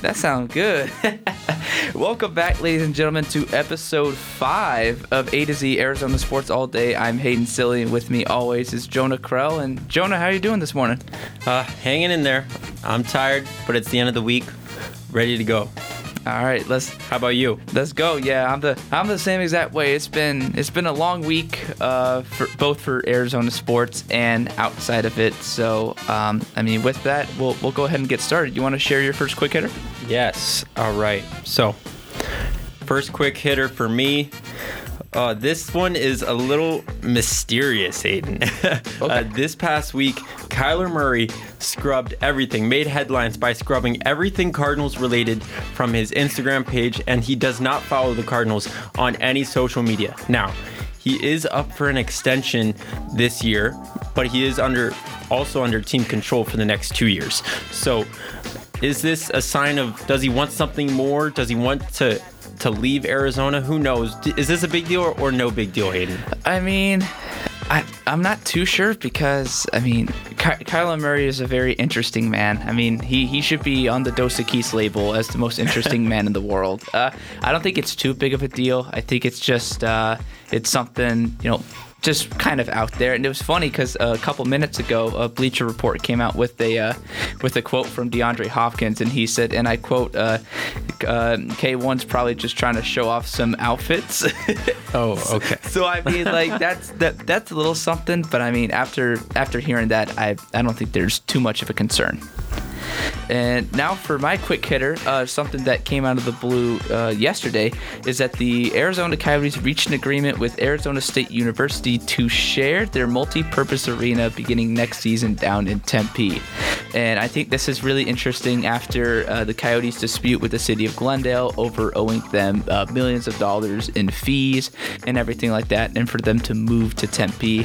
That sounds good. Welcome back, ladies and gentlemen, to episode five of A to Z Arizona Sports All Day. I'm Hayden Silly, and with me always is Jonah Krell. And Jonah, how are you doing this morning? Uh, hanging in there. I'm tired, but it's the end of the week. Ready to go. All right, let's How about you? let's go. Yeah, I'm the I'm the same exact way. It's been it's been a long week, uh, for both for Arizona sports and outside of it. So, um, I mean, with that, we'll we'll go ahead and get started. You want to share your first quick hitter? Yes. All right. So, first quick hitter for me. Uh, this one is a little mysterious, Hayden. uh, this past week, Kyler Murray scrubbed everything, made headlines by scrubbing everything Cardinals related from his Instagram page, and he does not follow the Cardinals on any social media. Now, he is up for an extension this year, but he is under also under team control for the next two years. So, is this a sign of does he want something more? Does he want to to leave Arizona? Who knows? Is this a big deal or, or no big deal, Hayden? I mean, I, I'm not too sure because I mean, Ky- Kyler Murray is a very interesting man. I mean, he, he should be on the Dos Equis label as the most interesting man in the world. Uh, I don't think it's too big of a deal. I think it's just uh, it's something you know. Just kind of out there, and it was funny because a couple minutes ago, a Bleacher Report came out with a uh, with a quote from DeAndre Hopkins, and he said, and I quote, uh, uh, "K1's probably just trying to show off some outfits." Oh, okay. So I mean, like that's that that's a little something, but I mean, after after hearing that, I I don't think there's too much of a concern. And now for my quick hitter, uh, something that came out of the blue uh, yesterday is that the Arizona Coyotes reached an agreement with Arizona State University to share their multi-purpose arena beginning next season down in Tempe. And I think this is really interesting after uh, the Coyotes' dispute with the city of Glendale over owing them uh, millions of dollars in fees and everything like that, and for them to move to Tempe.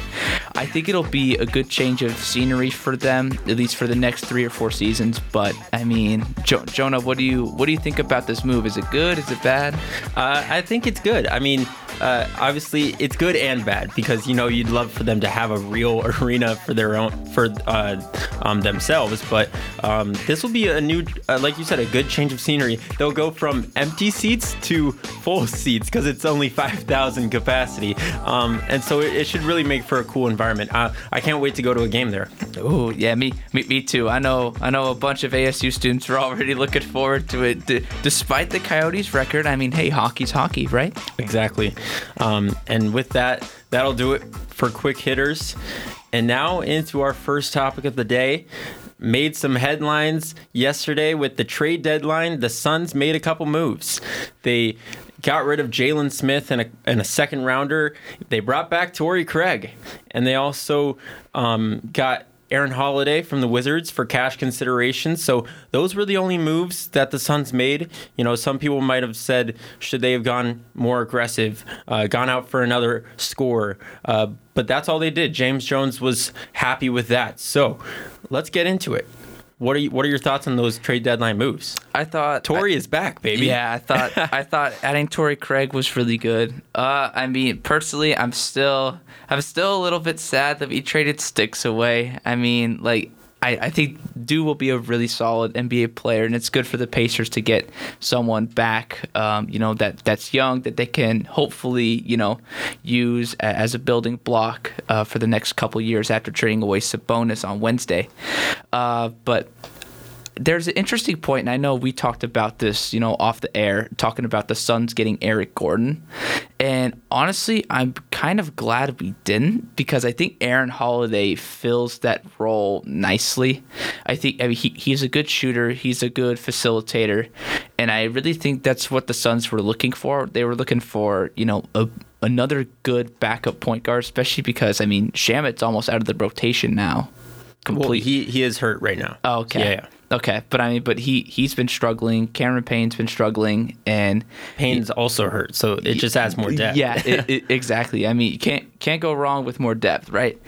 I think it'll be a good change of scenery for them, at least for the next three or four seasons. But I mean, jo- Jonah, what do you what do you think about this move? Is it good? Is it bad? Uh, I think it's good. I mean, uh, obviously it's good and bad because you know you'd love for them to have a real arena for their own for uh, um, themselves. But um, this will be a new, uh, like you said, a good change of scenery. They'll go from empty seats to full seats because it's only five thousand capacity, um, and so it, it should really make for a cool environment. Uh, I can't wait to go to a game there. Oh yeah, me, me me too. I know I know a bunch of ASU students are already looking forward to it. D- despite the Coyotes' record, I mean, hey, hockey's hockey, right? Exactly. Um, and with that, that'll do it for quick hitters. And now into our first topic of the day. Made some headlines yesterday with the trade deadline. The Suns made a couple moves. They got rid of Jalen Smith and a, and a second rounder. They brought back Torrey Craig. And they also um, got Aaron Holiday from the Wizards for cash consideration. So those were the only moves that the Suns made. You know, some people might have said, should they have gone more aggressive, uh, gone out for another score? Uh, but that's all they did. James Jones was happy with that. So let's get into it. What are you, what are your thoughts on those trade deadline moves? I thought Torrey is back, baby. Yeah, I thought I thought adding Torrey Craig was really good. Uh, I mean, personally, I'm still I'm still a little bit sad that we traded Stix away. I mean, like I, I think Du will be a really solid NBA player, and it's good for the Pacers to get someone back. Um, you know that that's young that they can hopefully you know use as a building block uh, for the next couple years after trading away Sabonis on Wednesday. Uh, but there's an interesting point, and I know we talked about this, you know, off the air, talking about the Suns getting Eric Gordon. And honestly, I'm kind of glad we didn't because I think Aaron Holiday fills that role nicely. I think I mean, he, he's a good shooter, he's a good facilitator, and I really think that's what the Suns were looking for. They were looking for, you know, a another good backup point guard, especially because I mean Shamet's almost out of the rotation now. Well, he, he is hurt right now. Oh, okay. Yeah, yeah. Okay, but I mean, but he he's been struggling. Cameron Payne's been struggling, and Payne's also hurt, so it just adds more depth. yeah, it, it, exactly. I mean, you can't can't go wrong with more depth, right?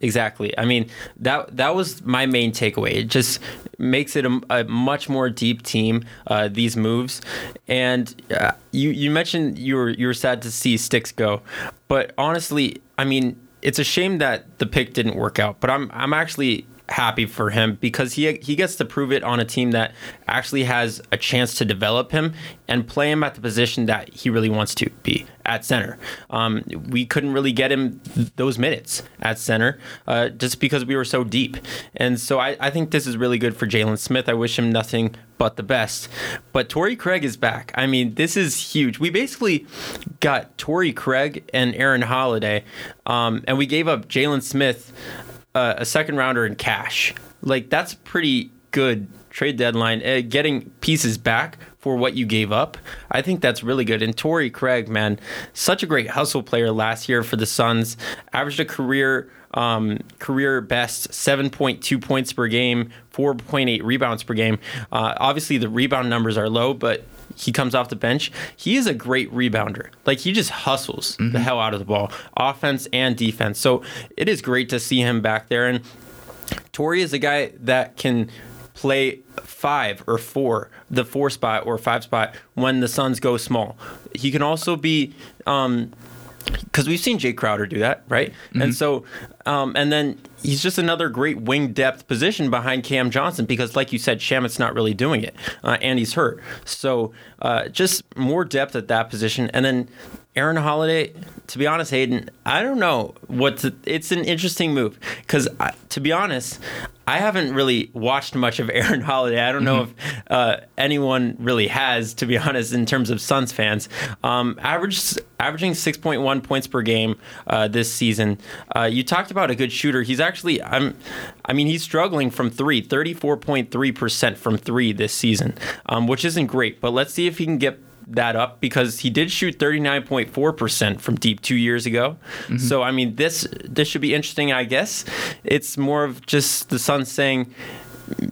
Exactly. I mean, that that was my main takeaway. It just makes it a, a much more deep team. Uh, these moves, and uh, you you mentioned you were you were sad to see Stix go, but honestly, I mean, it's a shame that the pick didn't work out. But I'm I'm actually happy for him because he he gets to prove it on a team that actually has a chance to develop him and play him at the position that he really wants to be at center. Um, we couldn't really get him th- those minutes at center uh, just because we were so deep. And so I, I think this is really good for Jalen Smith. I wish him nothing but the best. But Torrey Craig is back. I mean, this is huge. We basically got Torrey Craig and Aaron Holiday, um, and we gave up Jalen Smith uh, a second rounder in cash. Like that's pretty good trade deadline. Uh, getting pieces back for what you gave up, I think that's really good. And Torrey Craig, man, such a great hustle player last year for the Suns. Averaged a career um, career best 7.2 points per game, 4.8 rebounds per game. Uh, obviously, the rebound numbers are low, but he comes off the bench. He is a great rebounder. Like he just hustles mm-hmm. the hell out of the ball, offense and defense. So it is great to see him back there. And Torrey is a guy that can play five or four, the four spot or five spot when the Suns go small. He can also be. Um, because we've seen Jae Crowder do that, right? Mm-hmm. And so, um, and then he's just another great wing depth position behind Cam Johnson because, like you said, Shamet's not really doing it, uh, and he's hurt. So, uh, just more depth at that position, and then Aaron Holiday. To be honest, Hayden, I don't know what. To, it's an interesting move because, to be honest, I haven't really watched much of Aaron Holiday. I don't know mm-hmm. if uh, anyone really has, to be honest, in terms of Suns fans. Um, average, averaging 6.1 points per game uh, this season. Uh, you talked about a good shooter. He's actually, I'm, I mean, he's struggling from three, 34.3% from three this season, um, which isn't great. But let's see if he can get that up because he did shoot 39.4% from deep 2 years ago. Mm-hmm. So I mean this this should be interesting I guess. It's more of just the Suns saying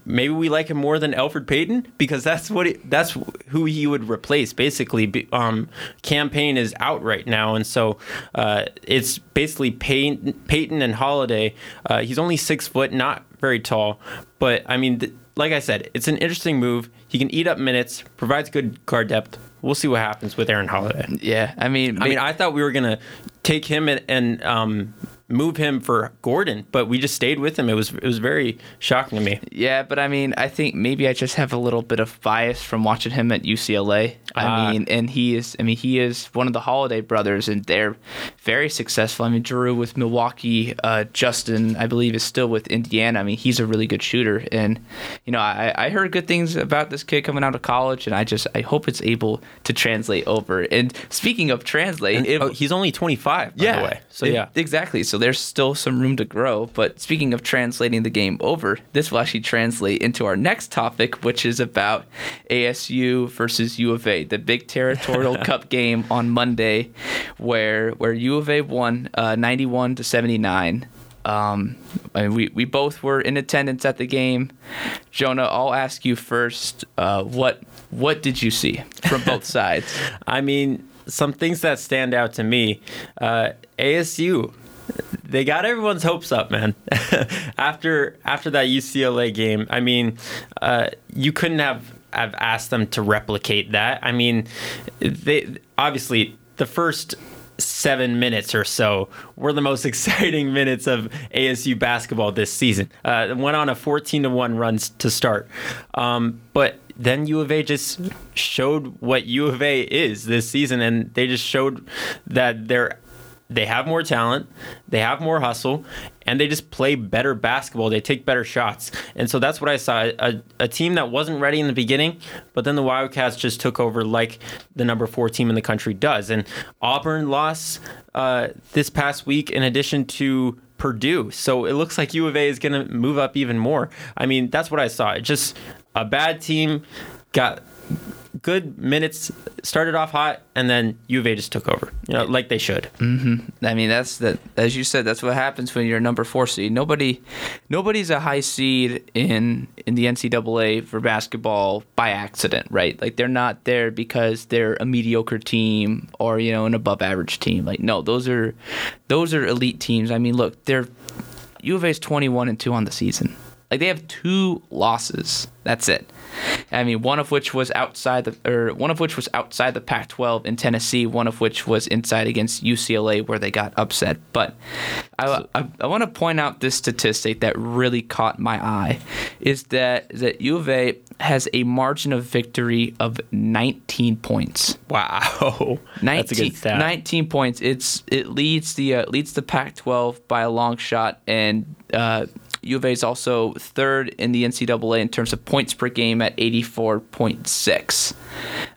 maybe we like him more than Elfrid Payton because that's what he, that's who he would replace basically. Um, Cam Payne is out right now, and so uh, it's basically Payton, Payton and Holiday. Uh, he's only six foot, not very tall, but I mean, th- like I said, it's an interesting move. He can eat up minutes, provides good guard depth, we'll see what happens with Aaron Holiday. Yeah, I mean, I mean, I thought we were gonna take him and, and um, move him for Gordon, but we just stayed with him. It was it was very shocking to me. Yeah, but I mean, I think maybe I just have a little bit of bias from watching him at UCLA. I uh, mean, and he is I mean, he is one of the Holiday brothers and they're very successful. I mean, Drew with Milwaukee, uh, Justin, I believe is still with Indiana. I mean, he's a really good shooter and you know, I, I heard good things about this kid coming out of college and I just I hope it's able to translate over. And speaking of translate, and, it, oh, he's only 25 by yeah, the way. So it, yeah. Exactly. So there's still some room to grow. But speaking of translating the game over, this will actually translate into our next topic, which is about ASU versus U of A, the big territorial cup game on Monday, where where U of A won uh, 91 to 79. Um, I mean, we, we both were in attendance at the game. Jonah, I'll ask you first. Uh, what what did you see from both sides? I mean, some things that stand out to me. Uh, ASU they got everyone's hopes up, man. after after that UCLA game, I mean, uh, you couldn't have have asked them to replicate that. I mean, they obviously the first seven minutes or so were the most exciting minutes of ASU basketball this season. Uh, went on a 14 to one run to start, um, but then U of A just showed what U of A is this season, and they just showed that they're they have more talent, they have more hustle, and they just play better basketball. They take better shots. And so that's what I saw a, a team that wasn't ready in the beginning, but then the Wildcats just took over like the number four team in the country does. And Auburn lost uh, this past week in addition to Purdue. So it looks like U of A is going to move up even more. I mean, that's what I saw. It just a bad team got good minutes, started off hot, and then U of A just took over, you know, like they should. Mm-hmm. I mean, that's that. As you said, that's what happens when you're a number four seed. Nobody, nobody's a high seed in in the NCAA for basketball by accident, right? Like they're not there because they're a mediocre team or you know an above average team. Like no, those are those are elite teams. I mean, look, they're U of A's 21 and two on the season. Like they have two losses. That's it. I mean, one of which was outside the, or one of which was outside the Pac-12 in Tennessee. One of which was inside against UCLA, where they got upset. But I, I, I want to point out this statistic that really caught my eye, is that that U of A has a margin of victory of 19 points. Wow, 19, that's a good stat. 19 points. It's it leads the uh, leads the Pac-12 by a long shot, and uh, U of A is also third in the NCAA in terms of points per game at 84.6.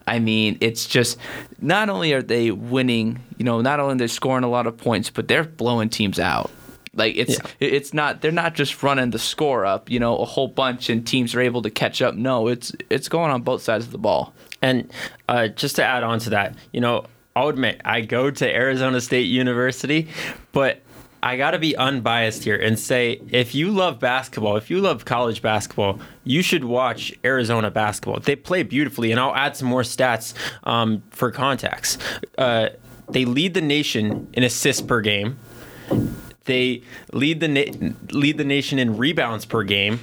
I mean, it's just not only are they winning, you know, not only they're scoring a lot of points, but they're blowing teams out. Like it's Yeah. it's not they're not just running the score up, you know, a whole bunch and teams are able to catch up. No, it's it's going on both sides of the ball. And uh, just to add on to that, you know, I'll admit I go to Arizona State University, but I got to be unbiased here and say if you love basketball, if you love college basketball, you should watch Arizona basketball. They play beautifully, and I'll add some more stats um, for context. Uh, they lead the nation in assists per game. They lead the na- lead the nation in rebounds per game,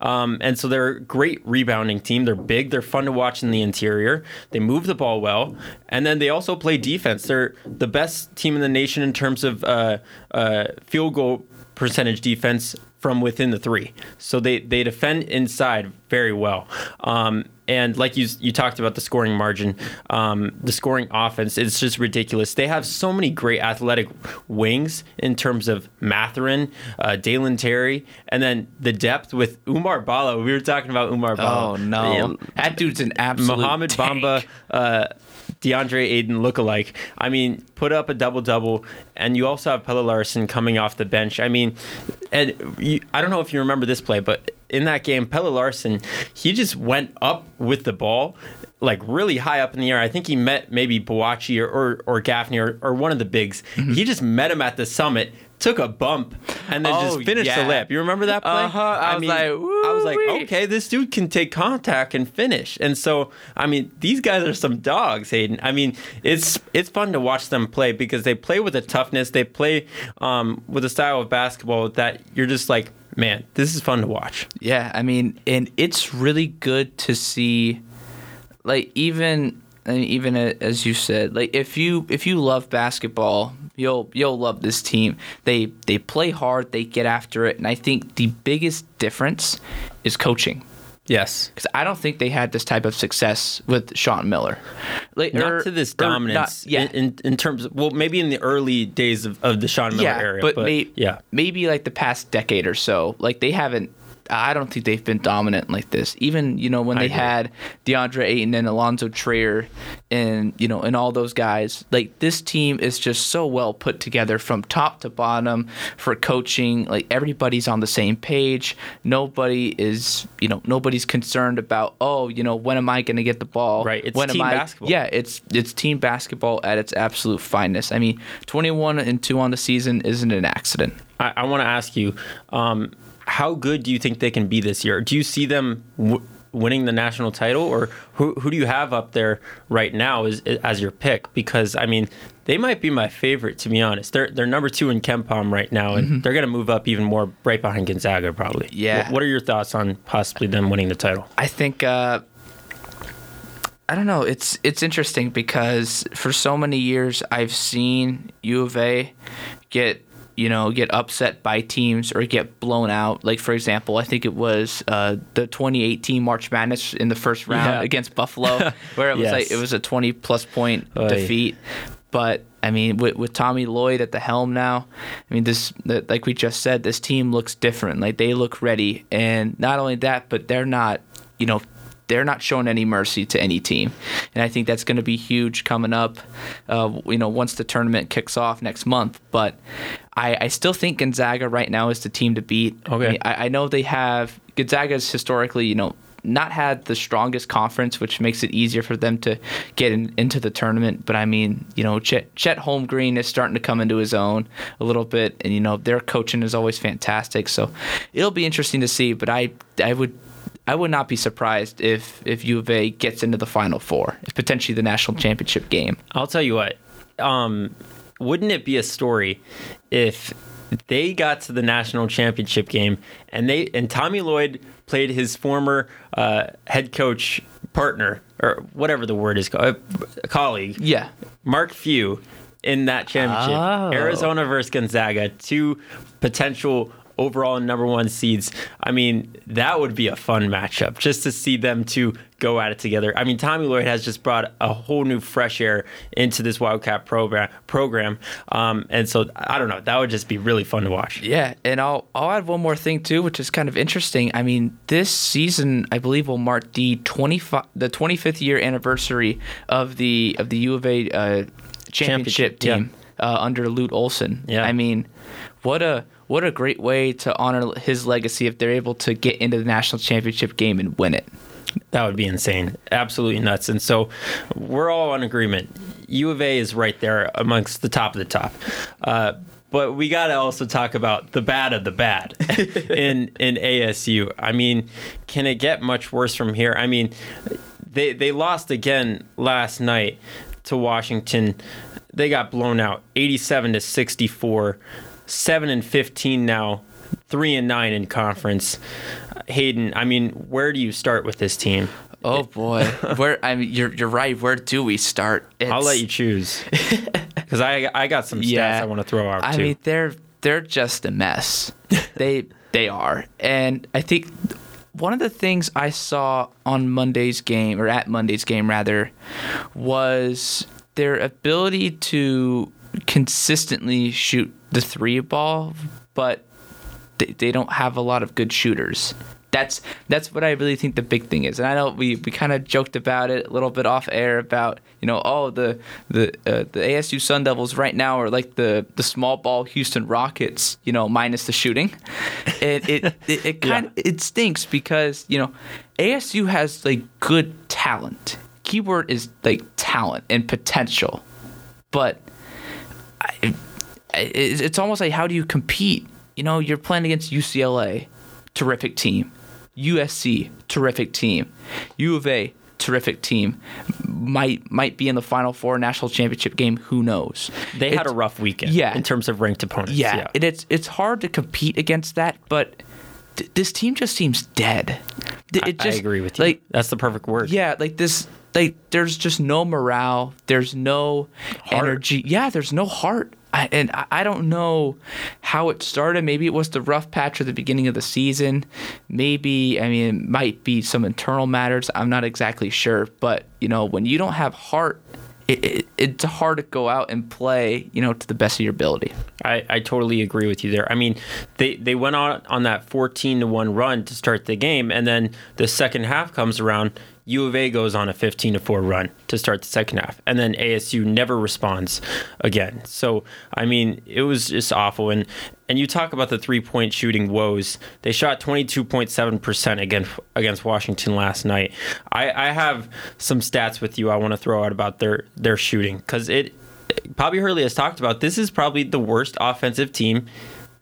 um, and so they're a great rebounding team. They're big. They're fun to watch in the interior. They move the ball well, and then they also play defense. They're the best team in the nation in terms of uh, uh, field goal percentage defense from within the three. So they they defend inside very well. Um, and like you you talked about the scoring margin, um, the scoring offense, it's just ridiculous. They have so many great athletic wings in terms of Mathurin, uh, Dalen Terry, and then the depth with Oumar Ballo. We were talking about Oumar Ballo. Oh no, that dude's an absolute Mohamed tank. Bamba, uh, DeAndre Ayton lookalike. I mean, put up a double double, and you also have Pelle Larsson coming off the bench. I mean, and you, I don't know if you remember this play, but in that game, Pelle Larsson, he just went up with the ball. Like really high up in the air. I think he met maybe Boakye or, or, or Gaffney or, or one of the bigs. Mm-hmm. He just met him at the summit, took a bump, and then Oh, just finished the lap. You remember that play? Uh-huh. I was like, I was like, okay, this dude can take contact and finish. And so, I mean, these guys are some dogs, Hayden. I mean, it's it's fun to watch them play because they play with a toughness. They play um, with a style of basketball that you're just like, man, this is fun to watch. Yeah, I mean, and it's really good to see, like even I mean, even as you said, like if you if you love basketball, you'll you'll love this team. They they play hard, they get after it, and I think the biggest difference is coaching. Yes. Because I don't think they had this type of success with Sean Miller. Like, Not or- to this er, not- dominance. yeah, In, in, in terms of, well, maybe in the early days of, of the Sean Miller yeah, era. but, But, may, yeah. maybe like the past decade or so, like they haven't. I don't think they've been dominant like this. Even you know when I they agree. had DeAndre Ayton and Alonzo Trier, and you know and all those guys. Like this team is just so well put together from top to bottom for coaching. Like everybody's on the same page. Nobody is you know nobody's concerned about oh you know when am I going to get the ball? Right, it's when team am I? basketball. Yeah, it's it's team basketball at its absolute finest. I mean, 21 and two on the season isn't an accident. I, I want to ask you, um, how good do you think they can be this year? Do you see them w- winning the national title, or who, who do you have up there right now as, as your pick? Because I mean, they might be my favorite to be honest. They're they're number two in KenPom right now, and they're gonna move up even more right behind Gonzaga probably. Yeah. What, what are your thoughts on possibly them winning the title? I think uh, I don't know. It's it's interesting because for so many years I've seen U of A get you know get upset by teams or get blown out. Like for example, I think it was uh, the 2018 March Madness in the first round Yeah. against Buffalo, where it was Yes. like it was a 20 plus point Oy. defeat. But I mean, with, with Tommy Lloyd at the helm now, I mean, this like we just said, this team looks different. Like they look ready, and not only that, but they're not, you know, they're not showing any mercy to any team, and I think that's going to be huge coming up. Uh, you know, once the tournament kicks off next month, but I, I still think Gonzaga right now is the team to beat. Okay. I, mean, I, I know they have Gonzaga's historically, you know, not had the strongest conference, which makes it easier for them to get in, into the tournament. But I mean, you know, Chet, Chet Holmgren is starting to come into his own a little bit, and you know, their coaching is always fantastic. So it'll be interesting to see. But I, I would. I would not be surprised if if U of A gets into the Final Four, if potentially the national championship game. I'll tell you what. Um, wouldn't it be a story if they got to the national championship game, and they and Tommy Lloyd played his former uh, head coach partner or whatever the word is called, uh, colleague. Yeah. Mark Few in that championship. Oh. Arizona versus Gonzaga, two potential overall number one seeds. I mean, that would be a fun matchup just to see them two go at it together. I mean, Tommy Lloyd has just brought a whole new fresh air into this Wildcat program. Program, um, and so I don't know. That would just be really fun to watch. Yeah, and I'll I'll add one more thing too, which is kind of interesting. I mean, this season I believe will mark the twenty five the twenty fifth year anniversary of the of the U of A uh, championship Championship, yeah. team uh, under Lute Olson. Yeah. I mean, what a what a great way to honor his legacy if they're able to get into the national championship game and win it. That would be insane. Absolutely nuts. And so we're all in agreement. U of A is right there amongst the top of the top. Uh, but we got to also talk about the bad of the bad in in ASU. I mean, can it get much worse from here? I mean, they they lost again last night to Washington. They got blown out 87 to 64. 7 and 15 now. 3 and 9 in conference. Hayden, I mean, where do you start with this team? Oh boy, where I mean, you're you're right. Where do we start? I'll let you choose because I I got some stats Yeah. I want to throw out I too. mean, they're they're just a mess. they they are, and I think one of the things I saw on Monday's game or at Monday's game rather was their ability to consistently shoot the three ball, but they, they don't have a lot of good shooters. That's that's what I really think the big thing is. And I know we, we kind of joked about it a little bit off air about you know oh the the uh, the ASU Sun Devils right now are like the the small ball Houston Rockets you know minus the shooting. It it it, it kind of it stinks because you know ASU has like good talent. Keyword is like talent and potential, but I, it's almost like how do you compete? You know, you're playing against UCLA, terrific team, USC, terrific team, U of A, terrific team. Might might be in the Final Four national championship game. Who knows? they had a rough weekend yeah. in terms of ranked opponents. yeah, and it's it's hard to compete against that, but th- this team just seems dead. It I agree with you. Like That's the perfect word. yeah, like this like there's just no morale, there's no energy. Yeah, there's no heart. I, and I- don't know how it started. Maybe it was the rough patch at the beginning of the season. Maybe I mean it might be some internal matters. I'm not exactly sure, but you know when you don't have heart, it, it, it's hard to go out and play. You know to the best of your ability. I, I totally agree with you there. I mean, they, they went on on that 14 to 1 run to start the game, and then the second half comes around. U of A goes on a 15 to 4 run to start the second half, and then ASU never responds again. So, I mean, it was just awful. And and you talk about the three point shooting woes. They shot 22.7% against against Washington last night. I, I have some stats with you I want to throw out about their their shooting because it Bobby Hurley has talked about this is probably the worst offensive team.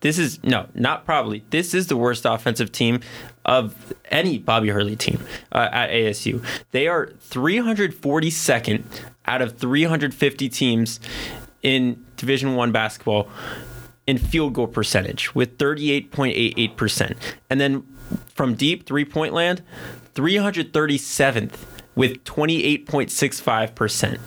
This is no, not probably. This is the worst offensive team of any Bobby Hurley team uh, at ASU. They are 342nd out of 350 teams in Division 1 basketball in field goal percentage with 38.88%. And then from deep three-point land, 337th with 28.65%.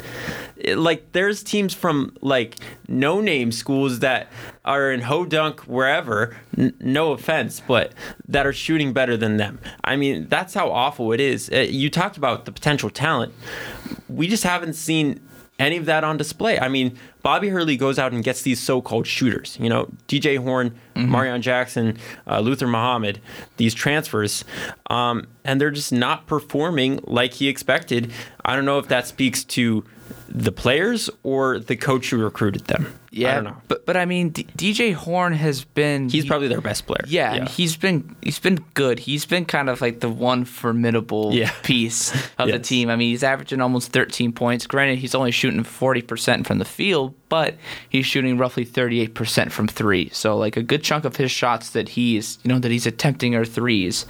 Like there's teams from like no name schools that are in Hodunk wherever, n- no offense, but that are shooting better than them. I mean, that's how awful it is. Uh, You talked about the potential talent. We just haven't seen any of that on display. I mean, Bobby Hurley goes out and gets these so-called shooters. You know, DJ Horne, Marreon Jackson, uh, Luther Muhammad, these transfers, um, and they're just not performing like he expected. I don't know if that speaks to the players or the coach who recruited them. Yeah, I don't know. but but I mean, D- DJ Horne has been He's probably their best player. Yeah, and he's been he's been good. He's been kind of like the one formidable Yeah. piece of the team. I mean, he's averaging almost 13 points. Granted, he's only shooting 40% from the field, but he's shooting roughly 38% from 3. So like a good chunk of his shots that he's, you know, that he's attempting are threes.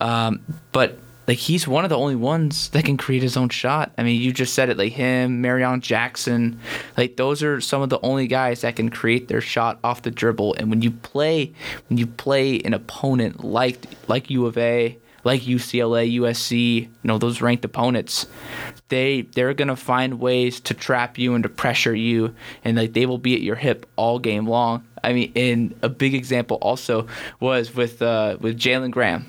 Um, but like he's one of the only ones that can create his own shot. I mean, you just said it, like him, Marreon Jackson, like those are some of the only guys that can create their shot off the dribble. And when you play, when you play an opponent like like U of A, like UCLA, USC, you know those ranked opponents, they they're gonna find ways to trap you and to pressure you, and like they will be at your hip all game long. I mean, and a big example also was with uh, with Jalen Graham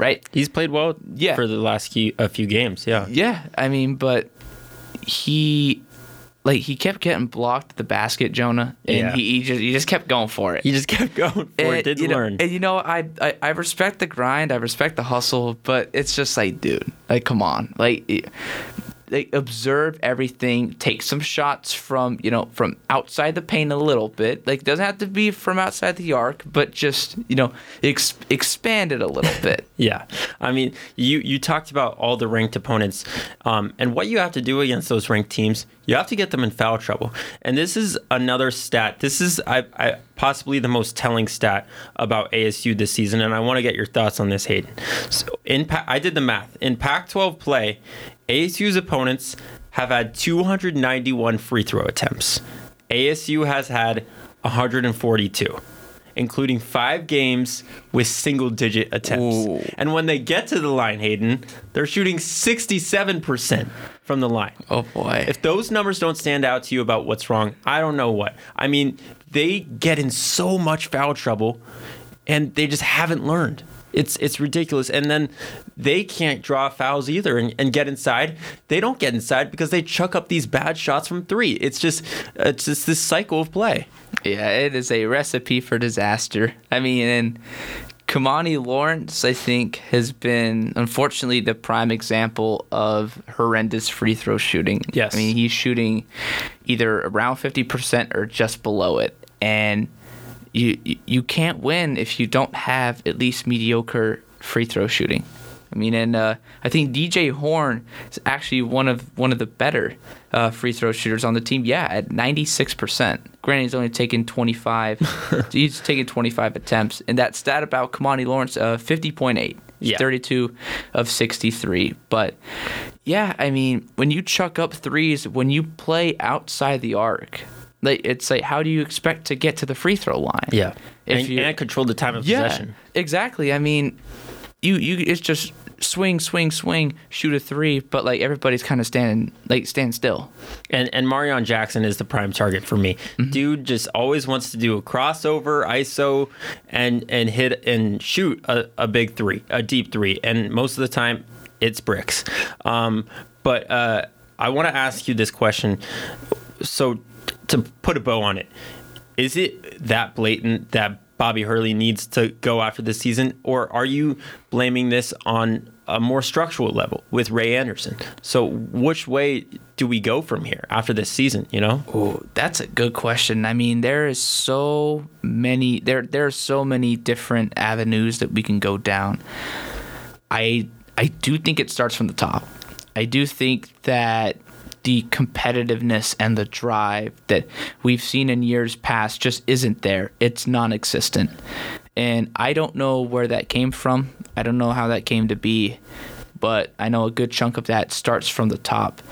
right? He's played well yeah. for the last few, a few games, yeah. Yeah, I mean, but he like he kept getting blocked at the basket, Jonah, and yeah. he, he, just he just kept going for it. He just kept going for and, it. Didn't you know, learn. And you know, I, I I respect the grind, I respect the hustle, but it's just like, dude, like, come on, like they observe everything, take some shots from you know from outside the paint a little bit. Like doesn't have to be from outside the arc, but just you know ex- expand it a little bit. yeah, I mean you you talked about all the ranked opponents, um, and what you have to do against those ranked teams. You have to get them in foul trouble, and this is another stat. This is I, I possibly the most telling stat about ASU this season, and I want to get your thoughts on this, Hayden. So in I did the math in Pac-12 play. ASU's opponents have had 291 free throw attempts. ASU has had 142, including five games with single digit attempts. Ooh. And when they get to the line, Hayden, they're shooting 67% from the line. Oh boy. If those numbers don't stand out to you about what's wrong, I don't know what. I mean, they get in so much foul trouble and they just haven't learned. It's it's ridiculous. And then they can't draw fouls either and, and get inside. They don't get inside because they chuck up these bad shots from three. It's just it's just this cycle of play. Yeah, it is a recipe for disaster. I mean, and Kimani Lawrence, I think, has been unfortunately the prime example of horrendous free throw shooting. Yes. I mean, he's shooting either around 50% or just below it. And you you can't win if you don't have at least mediocre free throw shooting. I mean, and uh, I think DJ Horne is actually one of one of the better uh, free throw shooters on the team. Yeah, at ninety six percent. Granted, he's only taken twenty five. he's taken twenty five attempts, and that stat about Kimani Lawrence, uh, fifty point eight. Yeah. 32 of 63. But yeah, I mean, when you chuck up threes, when you play outside the arc, like it's like how do you expect to get to the free throw line? Yeah, if and, you and control the time of yeah, possession. Exactly. I mean, you you it's just swing, swing, swing, shoot a three, but like everybody's kind of standing like stand still. And and Marreon Jackson is the prime target for me. Mm-hmm. Dude just always wants to do a crossover, ISO, and and hit and shoot a, a big three, a deep three, and most of the time it's bricks. Um, but uh, I want to ask you this question. So to put a bow on it, is it that blatant that Bobby Hurley needs to go after this season, or are you blaming this on a more structural level with Ray Anderson? So, which way do we go from here after this season? You know, oh, that's a good question. I mean, there is so many there there are so many different avenues that we can go down. I I do think it starts from the top. I do think that the competitiveness and the drive that we've seen in years past just isn't there. It's non existent. And I don't know where that came from. I don't know how that came to be, but I know a good chunk of that starts from the top.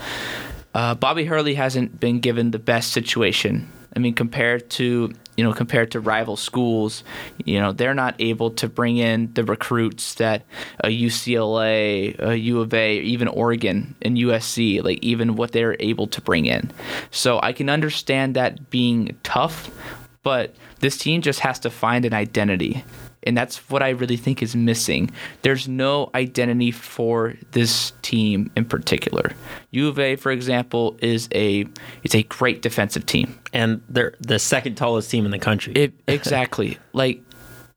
Uh, Bobby Hurley hasn't been given the best situation. I mean, compared to you know, compared to rival schools, you know, they're not able to bring in the recruits that a UCLA, a U of A, even Oregon and USC, like even what they're able to bring in. So I can understand that being tough, but this team just has to find an identity and that's what I really think is missing. There's no identity for this team in particular. U of A, for example, is a it's a great defensive team, and they're the second tallest team in the country. It, exactly, like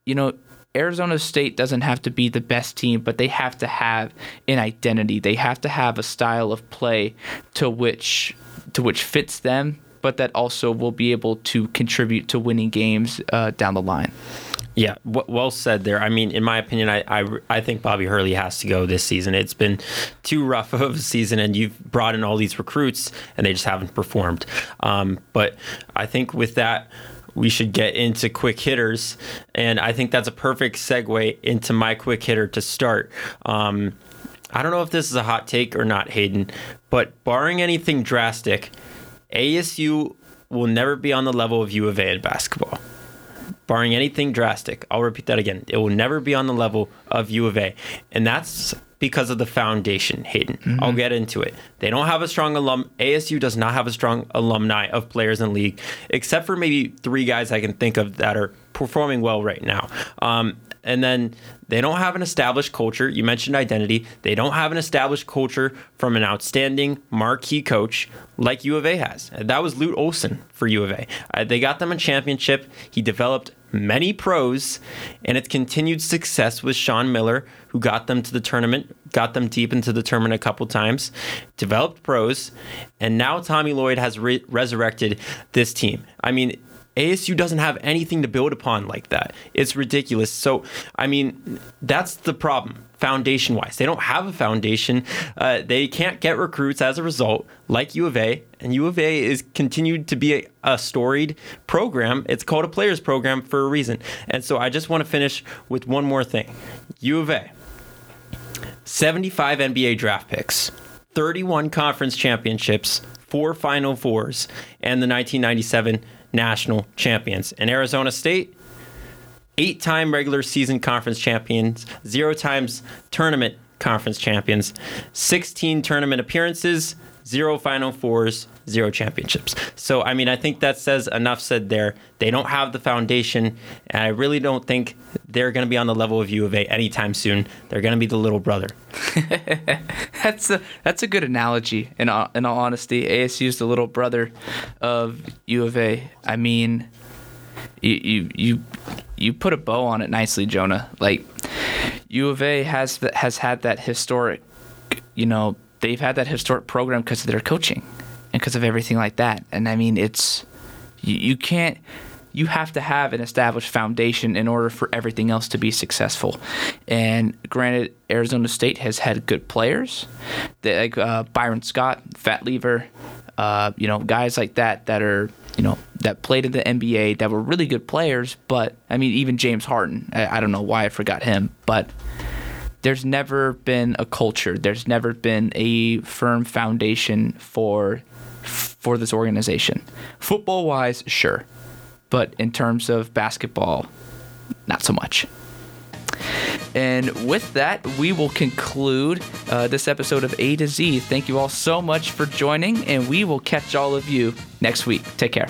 you know. Arizona State doesn't have to be the best team, but they have to have an identity. They have to have a style of play to which to which fits them, but that also will be able to contribute to winning games uh, down the line. Yeah, well said there. I mean, in my opinion, I, I, I think Bobby Hurley has to go this season. It's been too rough of a season, and you've brought in all these recruits, and they just haven't performed. Um, but I think with that, we should get into quick hitters, and I think that's a perfect segue into my quick hitter to start. Um, I don't know if this is a hot take or not, Hayden, but barring anything drastic, ASU will never be on the level of U of A in basketball. Barring anything drastic, I'll repeat that again. It will never be on the level of U of A. And that's because of the foundation, Hayden. Mm-hmm. I'll get into it. They don't have a strong alum. ASU does not have a strong alumni of players in the league, except for maybe three guys I can think of that are performing well right now. Um, and then they don't have an established culture. You mentioned identity. They don't have an established culture from an outstanding marquee coach like U of A has. That was Lute Olson for U of A. Uh, they got them a championship. He developed many pros, and its continued success with Sean Miller, who got them to the tournament, got them deep into the tournament a couple times, developed pros, and now Tommy Lloyd has re- resurrected this team. I mean, ASU doesn't have anything to build upon like that. It's ridiculous. So, I mean, that's the problem foundation wise. They don't have a foundation. Uh, they can't get recruits as a result, like U of A. And U of A is continued to be a, a storied program. It's called a players program for a reason. And so I just want to finish with one more thing U of A, 75 NBA draft picks, 31 conference championships, four Final Fours, and the 1997 national champions. And Arizona State, eight time regular season conference champions, zero times tournament conference champions, 16 tournament appearances, zero Final Fours, zero championships. So, I mean, I think that says enough said there. They don't have the foundation, and I really don't think they're going to be on the level of U of A anytime soon. They're going to be the little brother. that's a that's a good analogy. In all, in all honesty, ASU is the little brother of U of A. I mean, you you you you put a bow on it nicely, Jonah. Like U of A has has had that historic, you know, they've had that historic program because of their coaching and because of everything like that. And I mean, it's you, you can't you have to have an established foundation in order for everything else to be successful. And granted, Arizona State has had good players, like uh, Byron Scott, Fat Lever, uh, you know, guys like that that are you know that played in the NBA that were really good players. But I mean, even James Harden, I, I don't know why I forgot him, but there's never been a culture. There's never been a firm foundation for for this organization. Football wise, sure. But in terms of basketball, not so much. And with that, we will conclude uh, this episode of A to Z. Thank you all so much for joining, and we will catch all of you next week. Take care.